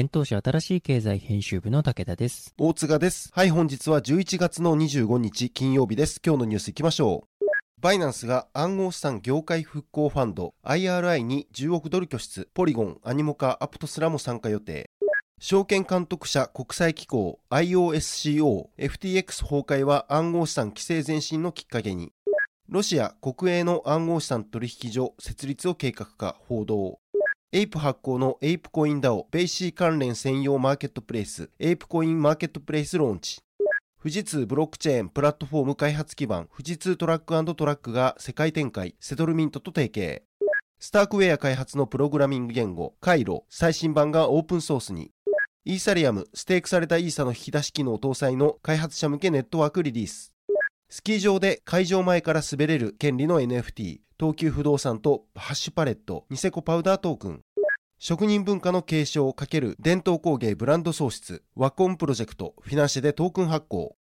現当社新しい経済編集部の武田です。大塚です。はい、本日は11月の25日金曜日です。今日のニュース行きましょう。バイナンスが暗号資産業界復興ファンド IRI に10億ドル拠出、ポリゴン、アニモカ、アプトスラも参加予定。証券監督者国際機構 IOSCO、FTX 崩壊は暗号資産規制前進のきっかけに。ロシア国営の暗号資産取引所設立を計画か報道。エイプ発行のエイプコイン DAO BAYC 関連専用マーケットプレイスエイプコインマーケットプレイスローンチ。富士通ブロックチェーンプラットフォーム開発基盤富士通トラックトラックが世界展開セトルミントと提携。スタークウェア開発のプログラミング言語カイロ最新版がオープンソースに。イーサリアムステークされたイーサの引き出し機能搭載の開発者向けネットワークリリース。スキー場で開場前から滑れる権利の NFT 東急不動産とハッシュパレットニセコパウダートークン。職人文化の継承をかける伝統工芸ブランド創出ワコンプロジェクトフィナンシェでトークン発行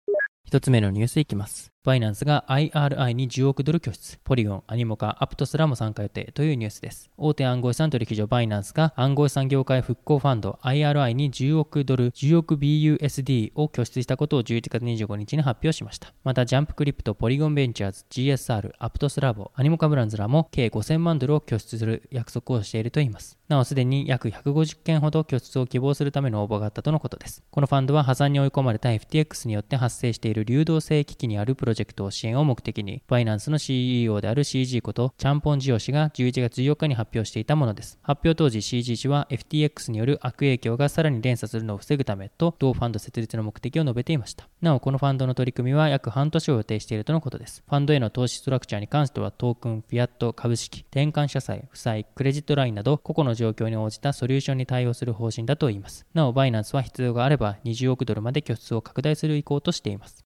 一つ目のニュースいきます。バイナンスが IRI に10億ドル拠出、ポリゴン、アニモカ、アプトスらも参加予定というニュースです。大手暗号資産取引所バイナンスが暗号資産業界復興ファンド IRI に10億ドル、10億 BUSD を拠出したことを11月25日に発表しました。また、ジャンプクリプト、ポリゴンベンチャーズ、GSR、アプトスラボ、アニモカブランズらも計5000万ドルを拠出する約束をしているといいます。なおすでに約150件ほど拠出を希望するための応募があったとのことです。このファンドは破産に追い込まれた FTX によって発生している流動性危機にあるプロロジェクトを支援を目的に、バイナンスの CEO である CG ことチャンポンジオ氏が11月14日に発表していたものです。発表当時 CG 氏は FTX による悪影響がさらに連鎖するのを防ぐためと同ファンド設立の目的を述べていました。なお、このファンドの取り組みは約半年を予定しているとのことです。ファンドへの投資ストラクチャーに関してはトークン、フィアット、株式、転換社債、負債、クレジットラインなど個々の状況に応じたソリューションに対応する方針だといいます。なお、バイナンスは必要があれば20億ドルまで拠出を拡大する意向としています。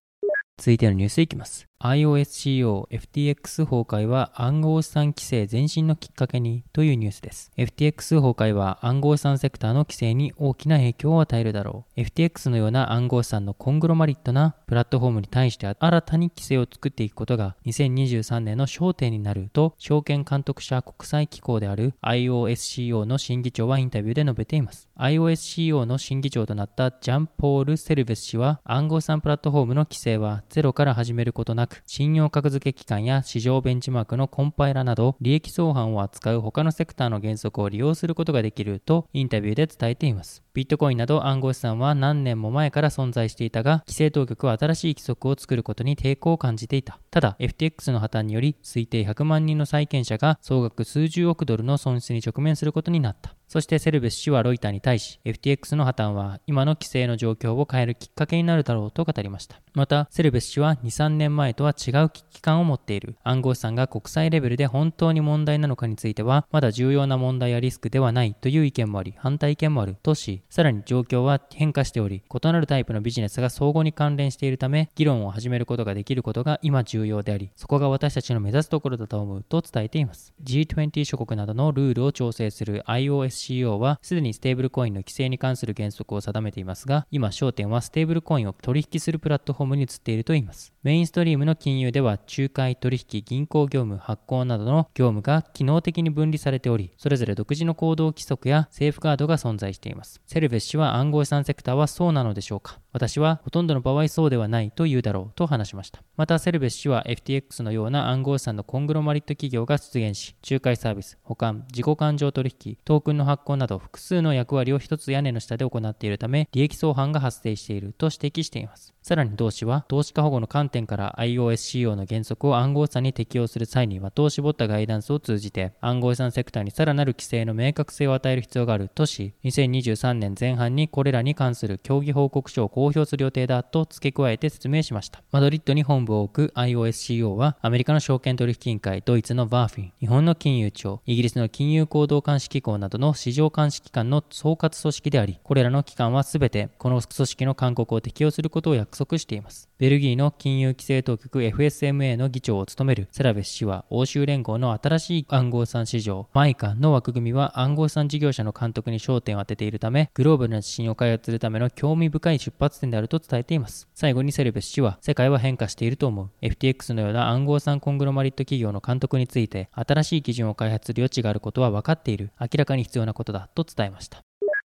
続いてのニュースいきます。iOSCO FTX 崩壊は暗号資産規制前進のきっかけにというニュースです。FTX 崩壊は暗号資産セクターの規制に大きな影響を与えるだろう。FTX のような暗号資産のコングロマリットなプラットフォームに対して新たに規制を作っていくことが2023年の焦点になると証券監督者国際機構である IOSCO の審議長はインタビューで述べています。IOSCO の審議長となったジャンポール・セルベス氏は暗号資産プラットフォームの規制はゼロから始めることなく信用格付け機関や市場ベンチマークのコンパイラなど利益相反を扱う他のセクターの原則を利用することができるとインタビューで伝えています。ビットコインなど暗号資産は何年も前から存在していたが、規制当局は新しい規則を作ることに抵抗を感じていた。ただ、FTX の破綻により、推定100万人の債権者が総額数十億ドルの損失に直面することになった。そしてセルベス氏はロイターに対し、FTX の破綻は今の規制の状況を変えるきっかけになるだろうと語りました。また、セルベス氏は2、3年前とは違う危機感を持っている。暗号資産が国際レベルで本当に問題なのかについては、まだ重要な問題やリスクではないという意見もあり、反対意見もあるとし、さらに状況は変化しており、異なるタイプのビジネスが相互に関連しているため、議論を始めることができることが今重要であり、そこが私たちの目指すところだと思うと伝えています。G20 諸国などのルールを調整する iOS IOSCO はすでにステーブルコインの規制に関する原則を定めていますが、今焦点はステーブルコインを取引するプラットフォームに移っているといいます。メインストリームの金融では仲介取引、銀行業務、発行などの業務が機能的に分離されており、それぞれ独自の行動規則やセーフガードが存在しています。セルベス氏は暗号資産セクターはそうなのでしょうか私はほとんどの場合そうではないと言うだろうと話しました。またセルベス氏は FTX のような暗号資産のコングロマリット企業が出現し、仲介サービス、保管、自己勘定取引、トークンの発行など複数の役割を一つ屋根の下で行っているため、利益相反が発生していると指摘しています。さらに同氏は、投資家保護の観点から IOSCO の原則を暗号資産に適用する際には、投資ぼったガイダンスを通じて、暗号資産セクターにさらなる規制の明確性を与える必要があるとし、2023年前半にこれらに関する協議報告書を公表する予定だと付け加えて説明しました。マドリッドに本部を置く IOSCO は、アメリカの証券取引委員会、ドイツのバーフィン、日本の金融庁、イギリスの金融行動監視機構などの市場監視機関の総括組織であり、これらの機関はすべてこの組織の勧告を適用することを約束しています。ベルギーの金融規制当局 FSMA の議長を務めるセラベス氏は欧州連合の新しい暗号資産市場マイカの枠組みは暗号資産事業者の監督に焦点を当てているためグローバルな指針を開発するための興味深い出発点であると伝えています。最後にセレベス氏は世界は変化していると思う。FTX のような暗号資産コングロマリット企業の監督について新しい基準を開発する余地があることは分かっている。明らかに必要なことだと伝えました。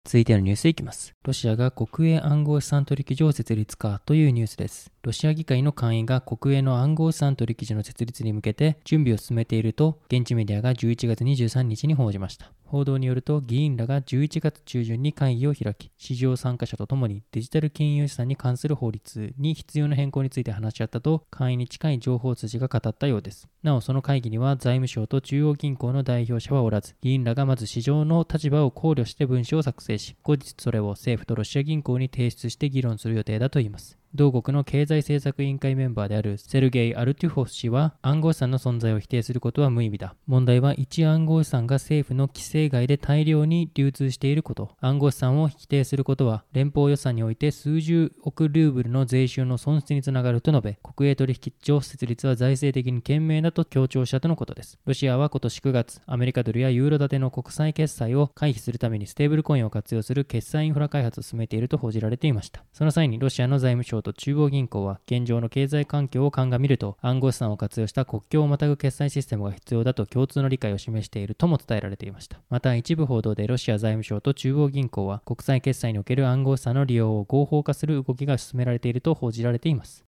続いてのニュースいきます。ロシアが国営暗号資産取引所を設立かというニュースです。ロシア議会の会員が国営の暗号資産取引所の設立に向けて準備を進めていると、現地メディアが11月23日に報じました。報道によると、議員らが11月中旬に会議を開き、市場参加者とともにデジタル金融資産に関する法律に必要な変更について話し合ったと、会員に近い情報筋が語ったようです。なお、その会議には財務省と中央銀行の代表者はおらず、議員らがまず市場の立場を考慮して文書を作成し、後日それを政府とロシア銀行に提出して議論する予定だといいます。同国の経済政策委員会メンバーであるセルゲイ・アルテュフォフ氏は暗号資産の存在を否定することは無意味だ。問題は一暗号資産が政府の規制外で大量に流通していること。暗号資産を否定することは連邦予算において数十億ルーブルの税収の損失につながると述べ、国営取引所設立は財政的に賢明だと強調したとのことです。ロシアは今年9月、アメリカドルやユーロ建ての国際決済を回避するためにステーブルコインを活用する決済インフラ開発を進めていると報じられていました。その際にロシアの財務省と中央銀行は現状の経済環境を鑑みると暗号資産を活用した国境をまたぐ決済システムが必要だと共通の理解を示しているとも伝えられていました。また一部報道でロシア財務省と中央銀行は国際決済における暗号資産の利用を合法化する動きが進められていると報じられています。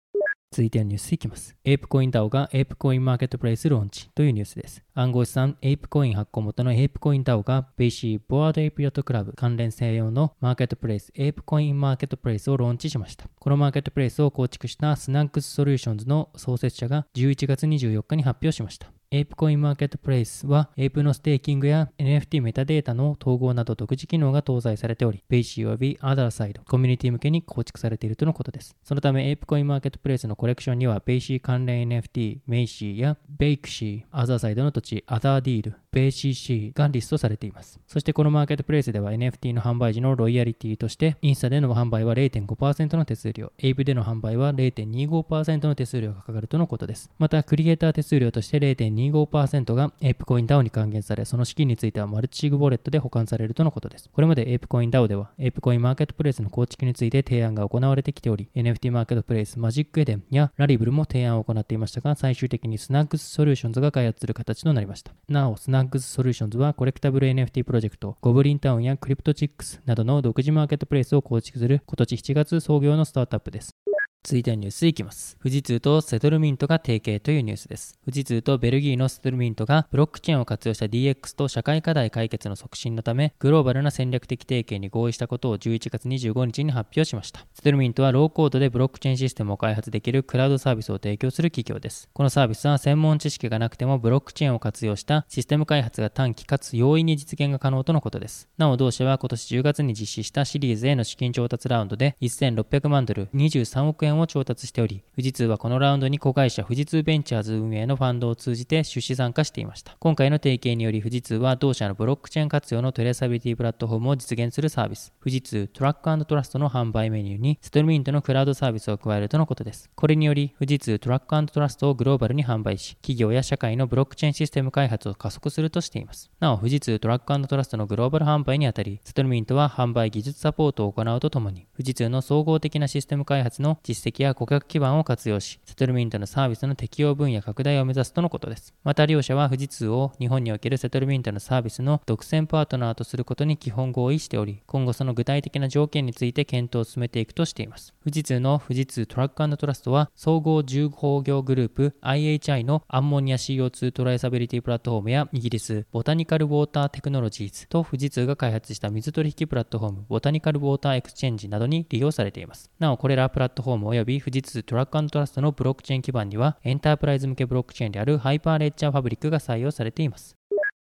続いてのニュースいきます。エープコイン DAO がエープコインマーケットプレイスローンチというニュースです。暗号資産エープコイン発行元のエープコイン DAO が BC ボアードエイプヨットクラブ関連専用のマーケットプレイスエープコインマーケットプレイスをローンチしました。このマーケットプレイスを構築したスナッグソリューションズの創設者が11月24日に発表しました。エープコインマーケットプレイスは、エープのステーキングや NFT メタデータの統合など独自機能が搭載されており、ベイシー及びアザーサイド、コミュニティ向けに構築されているとのことです。そのため、エープコインマーケットプレイスのコレクションには、ベイシー関連 NFT、メイシーやベイクシー、アザーサイドの土地、アザーディード、ベイシーシーがリストされています。そしてこのマーケットプレイスでは NFT の販売時のロイヤリティとして、イーサでの販売は0.5%の手数料、エイプでの販売は0.25%の手数料がかかるとのことです。また、クリエイター手数料として0.25% 2。5%がエイプコイン DAO に還元され、その資金についてはマルチシグウォレットで保管されるとのことです。これまでエイプコイン DAO では、エイプコインマーケットプレイスの構築について提案が行われてきており、NFT マーケットプレイスマジックエデンやラリブルも提案を行っていましたが、最終的にスナッグソリューションズが開発する形となりました。なお、スナッグソリューションズはコレクタブル NFT プロジェクト、ゴブリンタウンやクリプトチックスなどの独自マーケットプレイスを構築する今年7月創業のスタートアップです。続いてのニュースいきます。富士通とセトルミントが提携というニュースです。富士通とベルギーのセトルミントがブロックチェーンを活用した DX と社会課題解決の促進のため、グローバルな戦略的提携に合意したことを11月25日に発表しました。セトルミントはローコードでブロックチェーンシステムを開発できるクラウドサービスを提供する企業です。このサービスは専門知識がなくてもブロックチェーンを活用したシステム開発が短期かつ容易に実現が可能とのことです。なお同社は今年10月に実施したシリーズへの資金調達ラウンドで1600万ドル23億円円を調達しており、富士通はこのラウンドに子会社富士通ベンチャーズ運営のファンドを通じて出資参加していました。今回の提携により富士通は同社のブロックチェーン活用のトレーサビリティプラットフォームを実現するサービス、富士通トラックトラストの販売メニューにセトルミントのクラウドサービスを加えるとのことです。これにより富士通トラックトラストをグローバルに販売し、企業や社会のブロックチェーンシステム開発を加速するとしています。なお、富士通トラックトラストのグローバル販売にあたり、セトルミントは販売技術サポートを行うとともに、富士通の総合的なシステム開発の実績や顧客基盤を活用し、セトルミントのサービスの適用分野拡大を目指すとのことです。また両社は富士通を日本におけるセトルミントのサービスの独占パートナーとすることに基本合意しており、今後その具体的な条件について検討を進めていくとしています。富士通の富士通トラックトラストは、総合重工業グループ IHI のアンモニア CO2 トレーサビリティプラットフォームやイギリスボタニカルウォーターテクノロジーズと富士通が開発した水取引プラットフォームボタニカルウォーターエクスチェンジなどに利用されています。なお、これらプラットフォーム及び富士通トラックトラストのブロックチェーン基盤には、エンタープライズ向けブロックチェーンであるハイパーレジャーファブリックが採用されています。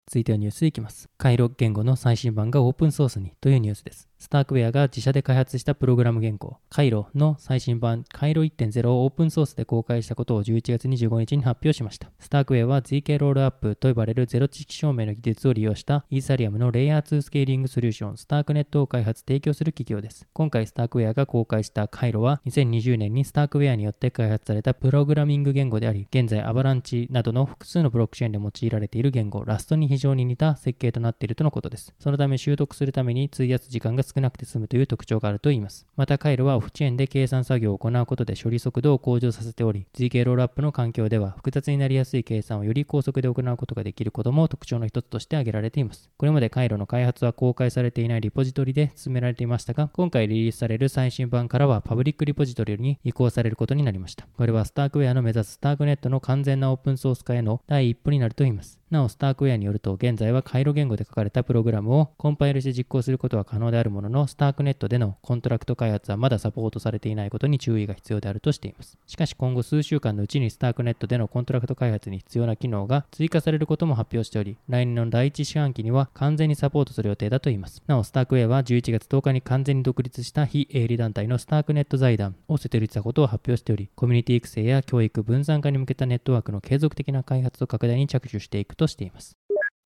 続いてのニュースいきます。カイロ言語の最新版がオープンソースにというニュースです。スタークウェアが自社で開発したプログラム言語、カイロの最新版、カイロ1.0をオープンソースで公開したことを11月25日に発表しました。スタークウェアは ZK ロールアップと呼ばれるゼロ知識証明の技術を利用したイーサリアムのレイヤー2スケーリングソリューション、スタークネットを開発提供する企業です。今回スタークウェアが公開したカイロは2020年にスタークウェアによって開発されたプログラミング言語であり、現在アバランチなどの複数のブロックチェーンで用いられている言語、ラストに非常に似た設計となっているとのことです。そのため習得するために費やす時間が少なくて済むという特徴があるといいます。また、回路はオフチェーンで計算作業を行うことで処理速度を向上させており、GK ロールアップの環境では複雑になりやすい計算をより高速で行うことができることも特徴の一つとして挙げられています。これまで回路の開発は公開されていないリポジトリで進められていましたが、今回リリースされる最新版からはパブリックリポジトリに移行されることになりました。これはスタークウェアの目指すスタークネットの完全なオープンソース化への第一歩になるといいます。なお、スタークウェアによると、現在はカイロ言語で書かれたプログラムをコンパイルして実行することは可能であるものの、スタークネットでのコントラクト開発はまだサポートされていないことに注意が必要であるとしています。しかし今後数週間のうちにスタークネットでのコントラクト開発に必要な機能が追加されることも発表しており、来年の第1四半期には完全にサポートする予定だといいます。なお、スタークウェアは11月10日に完全に独立した非営利団体のスタークネット財団を設立したことを発表しており、コミュニティ育成や教育分散化に向けたネットワークの継続的な開発と拡大に着手していくとしています。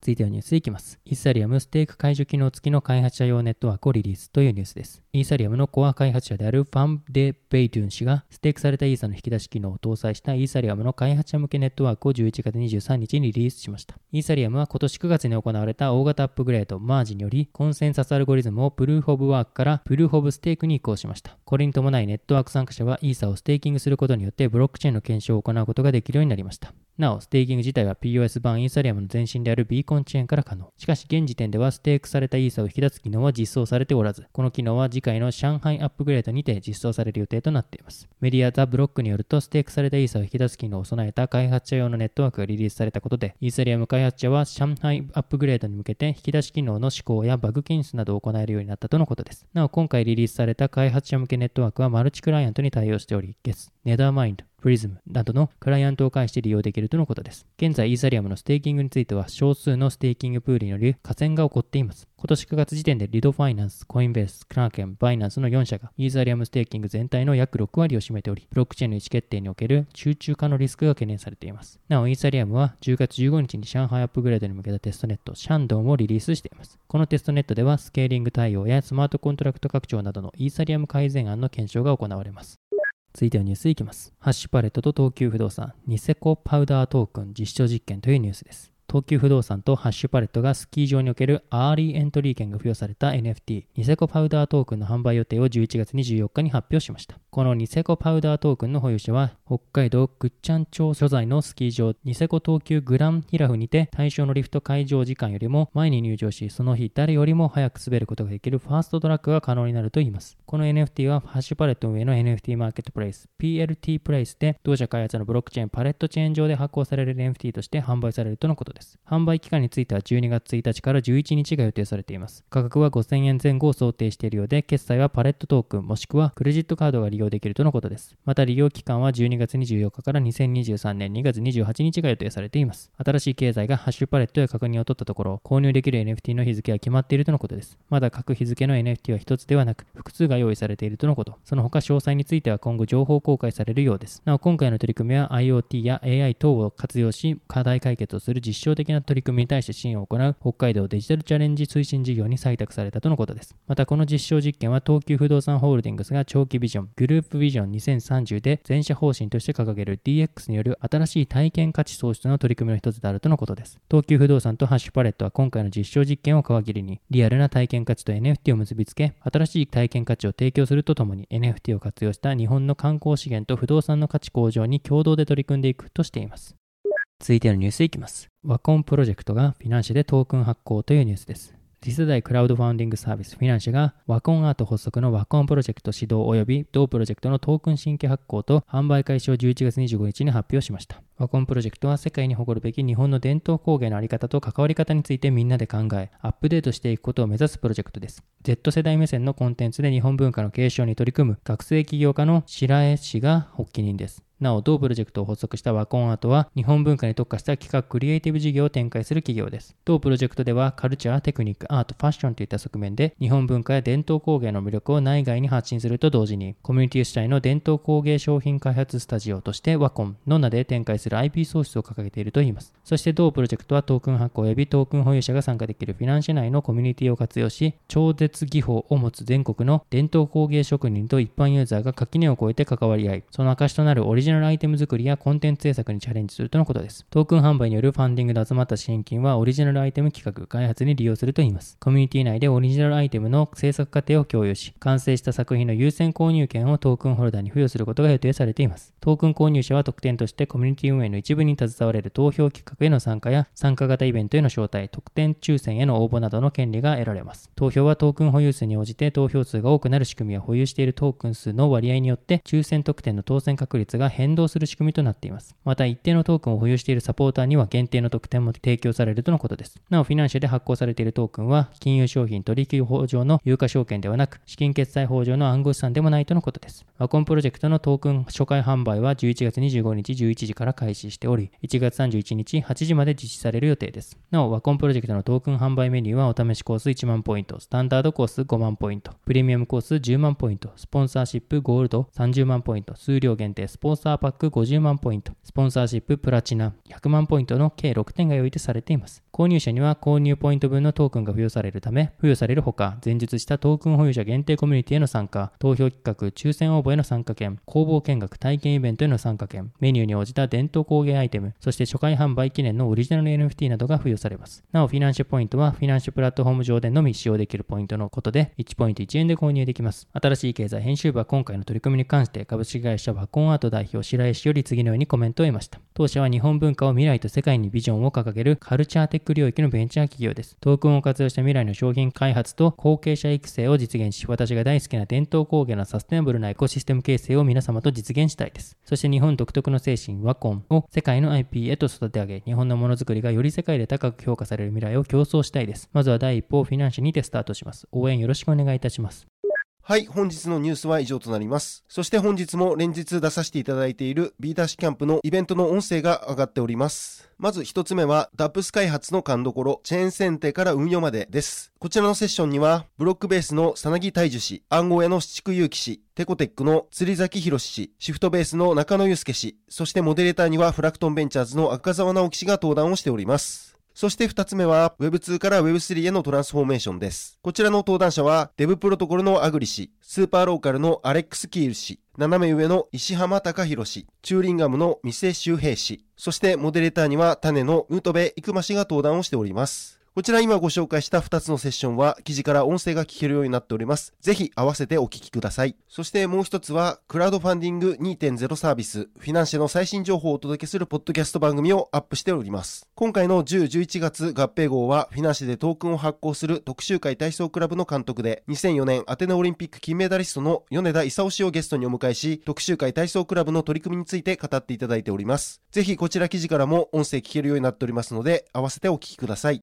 続いてのニュースいきます。イーサリアムステーク解除機能付きの開発者用ネットワークをリリースというニュースです。イーサリアムのコア開発者であるファン・デ・ベイトゥン氏がステークされたイーサの引き出し機能を搭載したイーサリアムの開発者向けネットワークを11月23日にリリースしました。イーサリアムは今年9月に行われた大型アップグレード、マージによりコンセンサスアルゴリズムをプルーフ・オブ・ワークからプルーフ・オブ・ステークに移行しました。これに伴いネットワーク参加者はイーサをステーキングすることによってブロックチェーンの検証を行うことができるようになりました。なお、ステーキング自体は POS 版イーサリアムの前身であるビーコンチェーンから可能。しかし、現時点ではステークされたイーサを引き出す機能は実装されておらず、この機能は次回の上海アップグレードにて実装される予定となっています。メディアザ・ブロックによると、ステークされたイーサを引き出す機能を備えた開発者用のネットワークがリリースされたことで、イーサリアム開発者は上海アップグレードに向けて引き出し機能の試行やバグ検出などを行えるようになったとのことです。なお、今回リリースされた開発者向けネットワークはマルチクライアントに対応しており、ゲス、ネダーマインド、プリズムなどのクライアントを介して利用できるとのことです。現在、イーサリアムのステーキングについては少数のステーキングプールにより寡占が起こっています。今年9月時点でリドファイナンス、コインベース、クラーケン、バイナンスの4社がイーサリアムステーキング全体の約6割を占めており、ブロックチェーンの意思決定における集中化のリスクが懸念されています。なお、イーサリアムは10月15日に上海アップグレードに向けたテストネット、シャンドンをリリースしています。このテストネットではスケーリング対応やスマートコントラクト拡張などのイーサリアム改善案の検証が行われます。続いてはニュースいきます。ハッシュパレットと東急不動産、ニセコパウダートークン実証実験というニュースです。東急不動産とハッシュパレットがスキー場におけるアーリーエントリー券が付与された NFT、ニセコパウダートークンの販売予定を11月24日に発表しました。このニセコパウダートークンの保有者は、北海道グッチャン町所在のスキー場、ニセコ東急グランヒラフにて、対象のリフト開場時間よりも前に入場し、その日誰よりも早く滑ることができるファーストトラックが可能になるといいます。この NFT は、ハッシュパレット運営の NFT マーケットプレイス、PLT プレイスで、同社開発のブロックチェーンパレットチェーン上で発行される NFT として販売されるとのことです。販売期間については12月1日から11日が予定されています。価格は5000円前後を想定しているようで、決済はパレットトークンもしくはクレジットカードが利用できるとのことです。また利用期間は12月24日から2023年2月28日が予定されています。新しい経済がハッシュパレットや確認を取ったところ、購入できる NFT の日付は決まっているとのことです。まだ各日付の NFT は1つではなく、複数が用意されているとのこと。その他詳細については今後情報公開されるようです。なお、今回の取り組みは IoT や AI 等を活用し、課題解決をする実証的な取り組みに対して支援を行う北海道デジタルチャレンジ推進事業に採択されたとのことです。また、この実証実験は東急不動産ホールディングスが長期ビジョン、グループビジョン2030で全社方針として掲げる DX による新しい体験価値創出の取り組みの一つであるとのことです。東急不動産とハッシュパレットは今回の実証実験を皮切りに、リアルな体験価値と NFT を結びつけ、新しい体験価値を提供するとともに NFT を活用した日本の観光資源と不動産の価値向上に共同で取り組んでいくとしています。続いてのニュースいきます。ワコンプロジェクトがフィナンシェでトークン発行というニュースです。次世代クラウドファンディングサービスフィナンシェがワコンアート発足のワコンプロジェクト始動及び同プロジェクトのトークン新規発行と販売開始を11月25日に発表しました。ワコンプロジェクトは世界に誇るべき日本の伝統工芸のあり方と関わり方についてみんなで考え、アップデートしていくことを目指すプロジェクトです。Z 世代目線のコンテンツで日本文化の継承に取り組む学生起業家の白江氏が発起人です。なお、同プロジェクトを発足したワコンアートは、日本文化に特化した企画クリエイティブ事業を展開する企業です。同プロジェクトでは、カルチャー、テクニック、アート、ファッションといった側面で、日本文化や伝統工芸の魅力を内外に発信すると同時に、コミュニティ主体の伝統工芸商品開発スタジオとしてワコンの名で展開する IP 創出を掲げているといいます。そして同プロジェクトはトークン発行及びトークン保有者が参加できるフィナンシェ内のコミュニティを活用し、超絶技法を持つ全国の伝統工芸職人と一般ユーザーが垣根を越えて関わり合い、その証となるオリジナルアイテム作りやコンテンツ制作にチャレンジするとのことです。トークン販売によるファンディングで集まった支援金はオリジナルアイテム企画、開発に利用するといいます。コミュニティ内でオリジナルアイテムの制作過程を共有し、完成した作品の優先購入権をトークンホルダーに付与することが予定されています。トークン購入者は特典としてコミュニティ運営の一部に携われる投票企画への参加や参加型イベントへの招待、特典抽選への応募などの権利が得られます。投票はトークン保有数に応じて投票数が多くなる仕組みや保有しているトークン数の割合によって抽選特典の当選確率が変変動する仕組みとなっています。またた一定のトークンを保有しているサポーターには限定の特典も提供されるとのことです。なお、フィナンシェで発行されているトークンは、金融商品取引法上の有価証券ではなく、資金決済法上の暗号資産でもないとのことです。ワコンプロジェクトのトークン初回販売は11月25日11時から開始しており、1月31日8時まで実施される予定です。なお、ワコンプロジェクトのトークン販売メニューはお試しコース1万ポイント、スタンダードコース5万ポイント、プレミアムコース10万ポイント、スポンサーシップゴールド30万ポイント、数量限定スポンサーパック50万ポイント、スポンサーシッププラチナ100万ポイントの計6点が用意とされています。購入者には購入ポイント分のトークンが付与されるため、付与されるほか、前述したトークン保有者限定コミュニティへの参加、投票企画、抽選応募への参加券、工房見学体験イベントへの参加券、メニューに応じた伝統工芸アイテム、そして初回販売記念のオリジナル NFT などが付与されます。なお、フィナンシェポイントはフィナンシェプラットフォーム上でのみ使用できるポイントのことで、1ポイント1円で購入できます。新しい経済編集部は今回の取り組みに関して株式会社ワコンアート代表白石より次のようにコメントを得ました。当社は日本文化を未来と世界にビジョンを掲げるカルチャーテック領域のベンチャー企業です。トークンを活用した未来の商品開発と後継者育成を実現し、私が大好きな伝統工芸のサステナブルなエコシステム形成を皆様と実現したいです。そして日本独特の精神、ワコンを世界の IP へと育て上げ、日本のものづくりがより世界で高く評価される未来を競争したいです。まずは第一歩をフィナンシェにてスタートします。応援よろしくお願いいたします。はい、本日のニュースは以上となります。そして本日も連日出させていただいている B ダッシュキャンプのイベントの音声が上がっております。まず一つ目は、ダップス開発の勘どころ、チェーン選定から運用までです。こちらのセッションには、ブロックベースのさなぎ大樹氏、暗号屋の七久祐樹氏、テコテックの釣崎博氏、シフトベースの中野祐介氏、そしてモデレーターにはフラクトンベンチャーズの赤澤直樹氏が登壇をしております。そして二つ目は Web2 から Web3 へのトランスフォーメーションです。こちらの登壇者はデブプロトコルのアグリ氏、スーパーローカルのアレックス・キール氏、斜め上の石浜隆弘氏、チューリンガムの三瀬周平氏、そしてモデレーターには種のムトベ・イクマ氏が登壇をしております。こちら今ご紹介した2つのセッションは記事から音声が聞けるようになっております。ぜひ合わせてお聞きください。そしてもう一つはクラウドファンディング2.0サービスフィナンシェの最新情報をお届けするポッドキャスト番組をアップしております。今回の10、11月合併号はフィナンシェでトークンを発行する特集会体操クラブの監督で2004年アテネオリンピック金メダリストの米田勲氏をゲストにお迎えし特集会体操クラブの取り組みについて語っていただいております。ぜひこちら記事からも音声聞けるようになっておりますので合わせてお聞きください。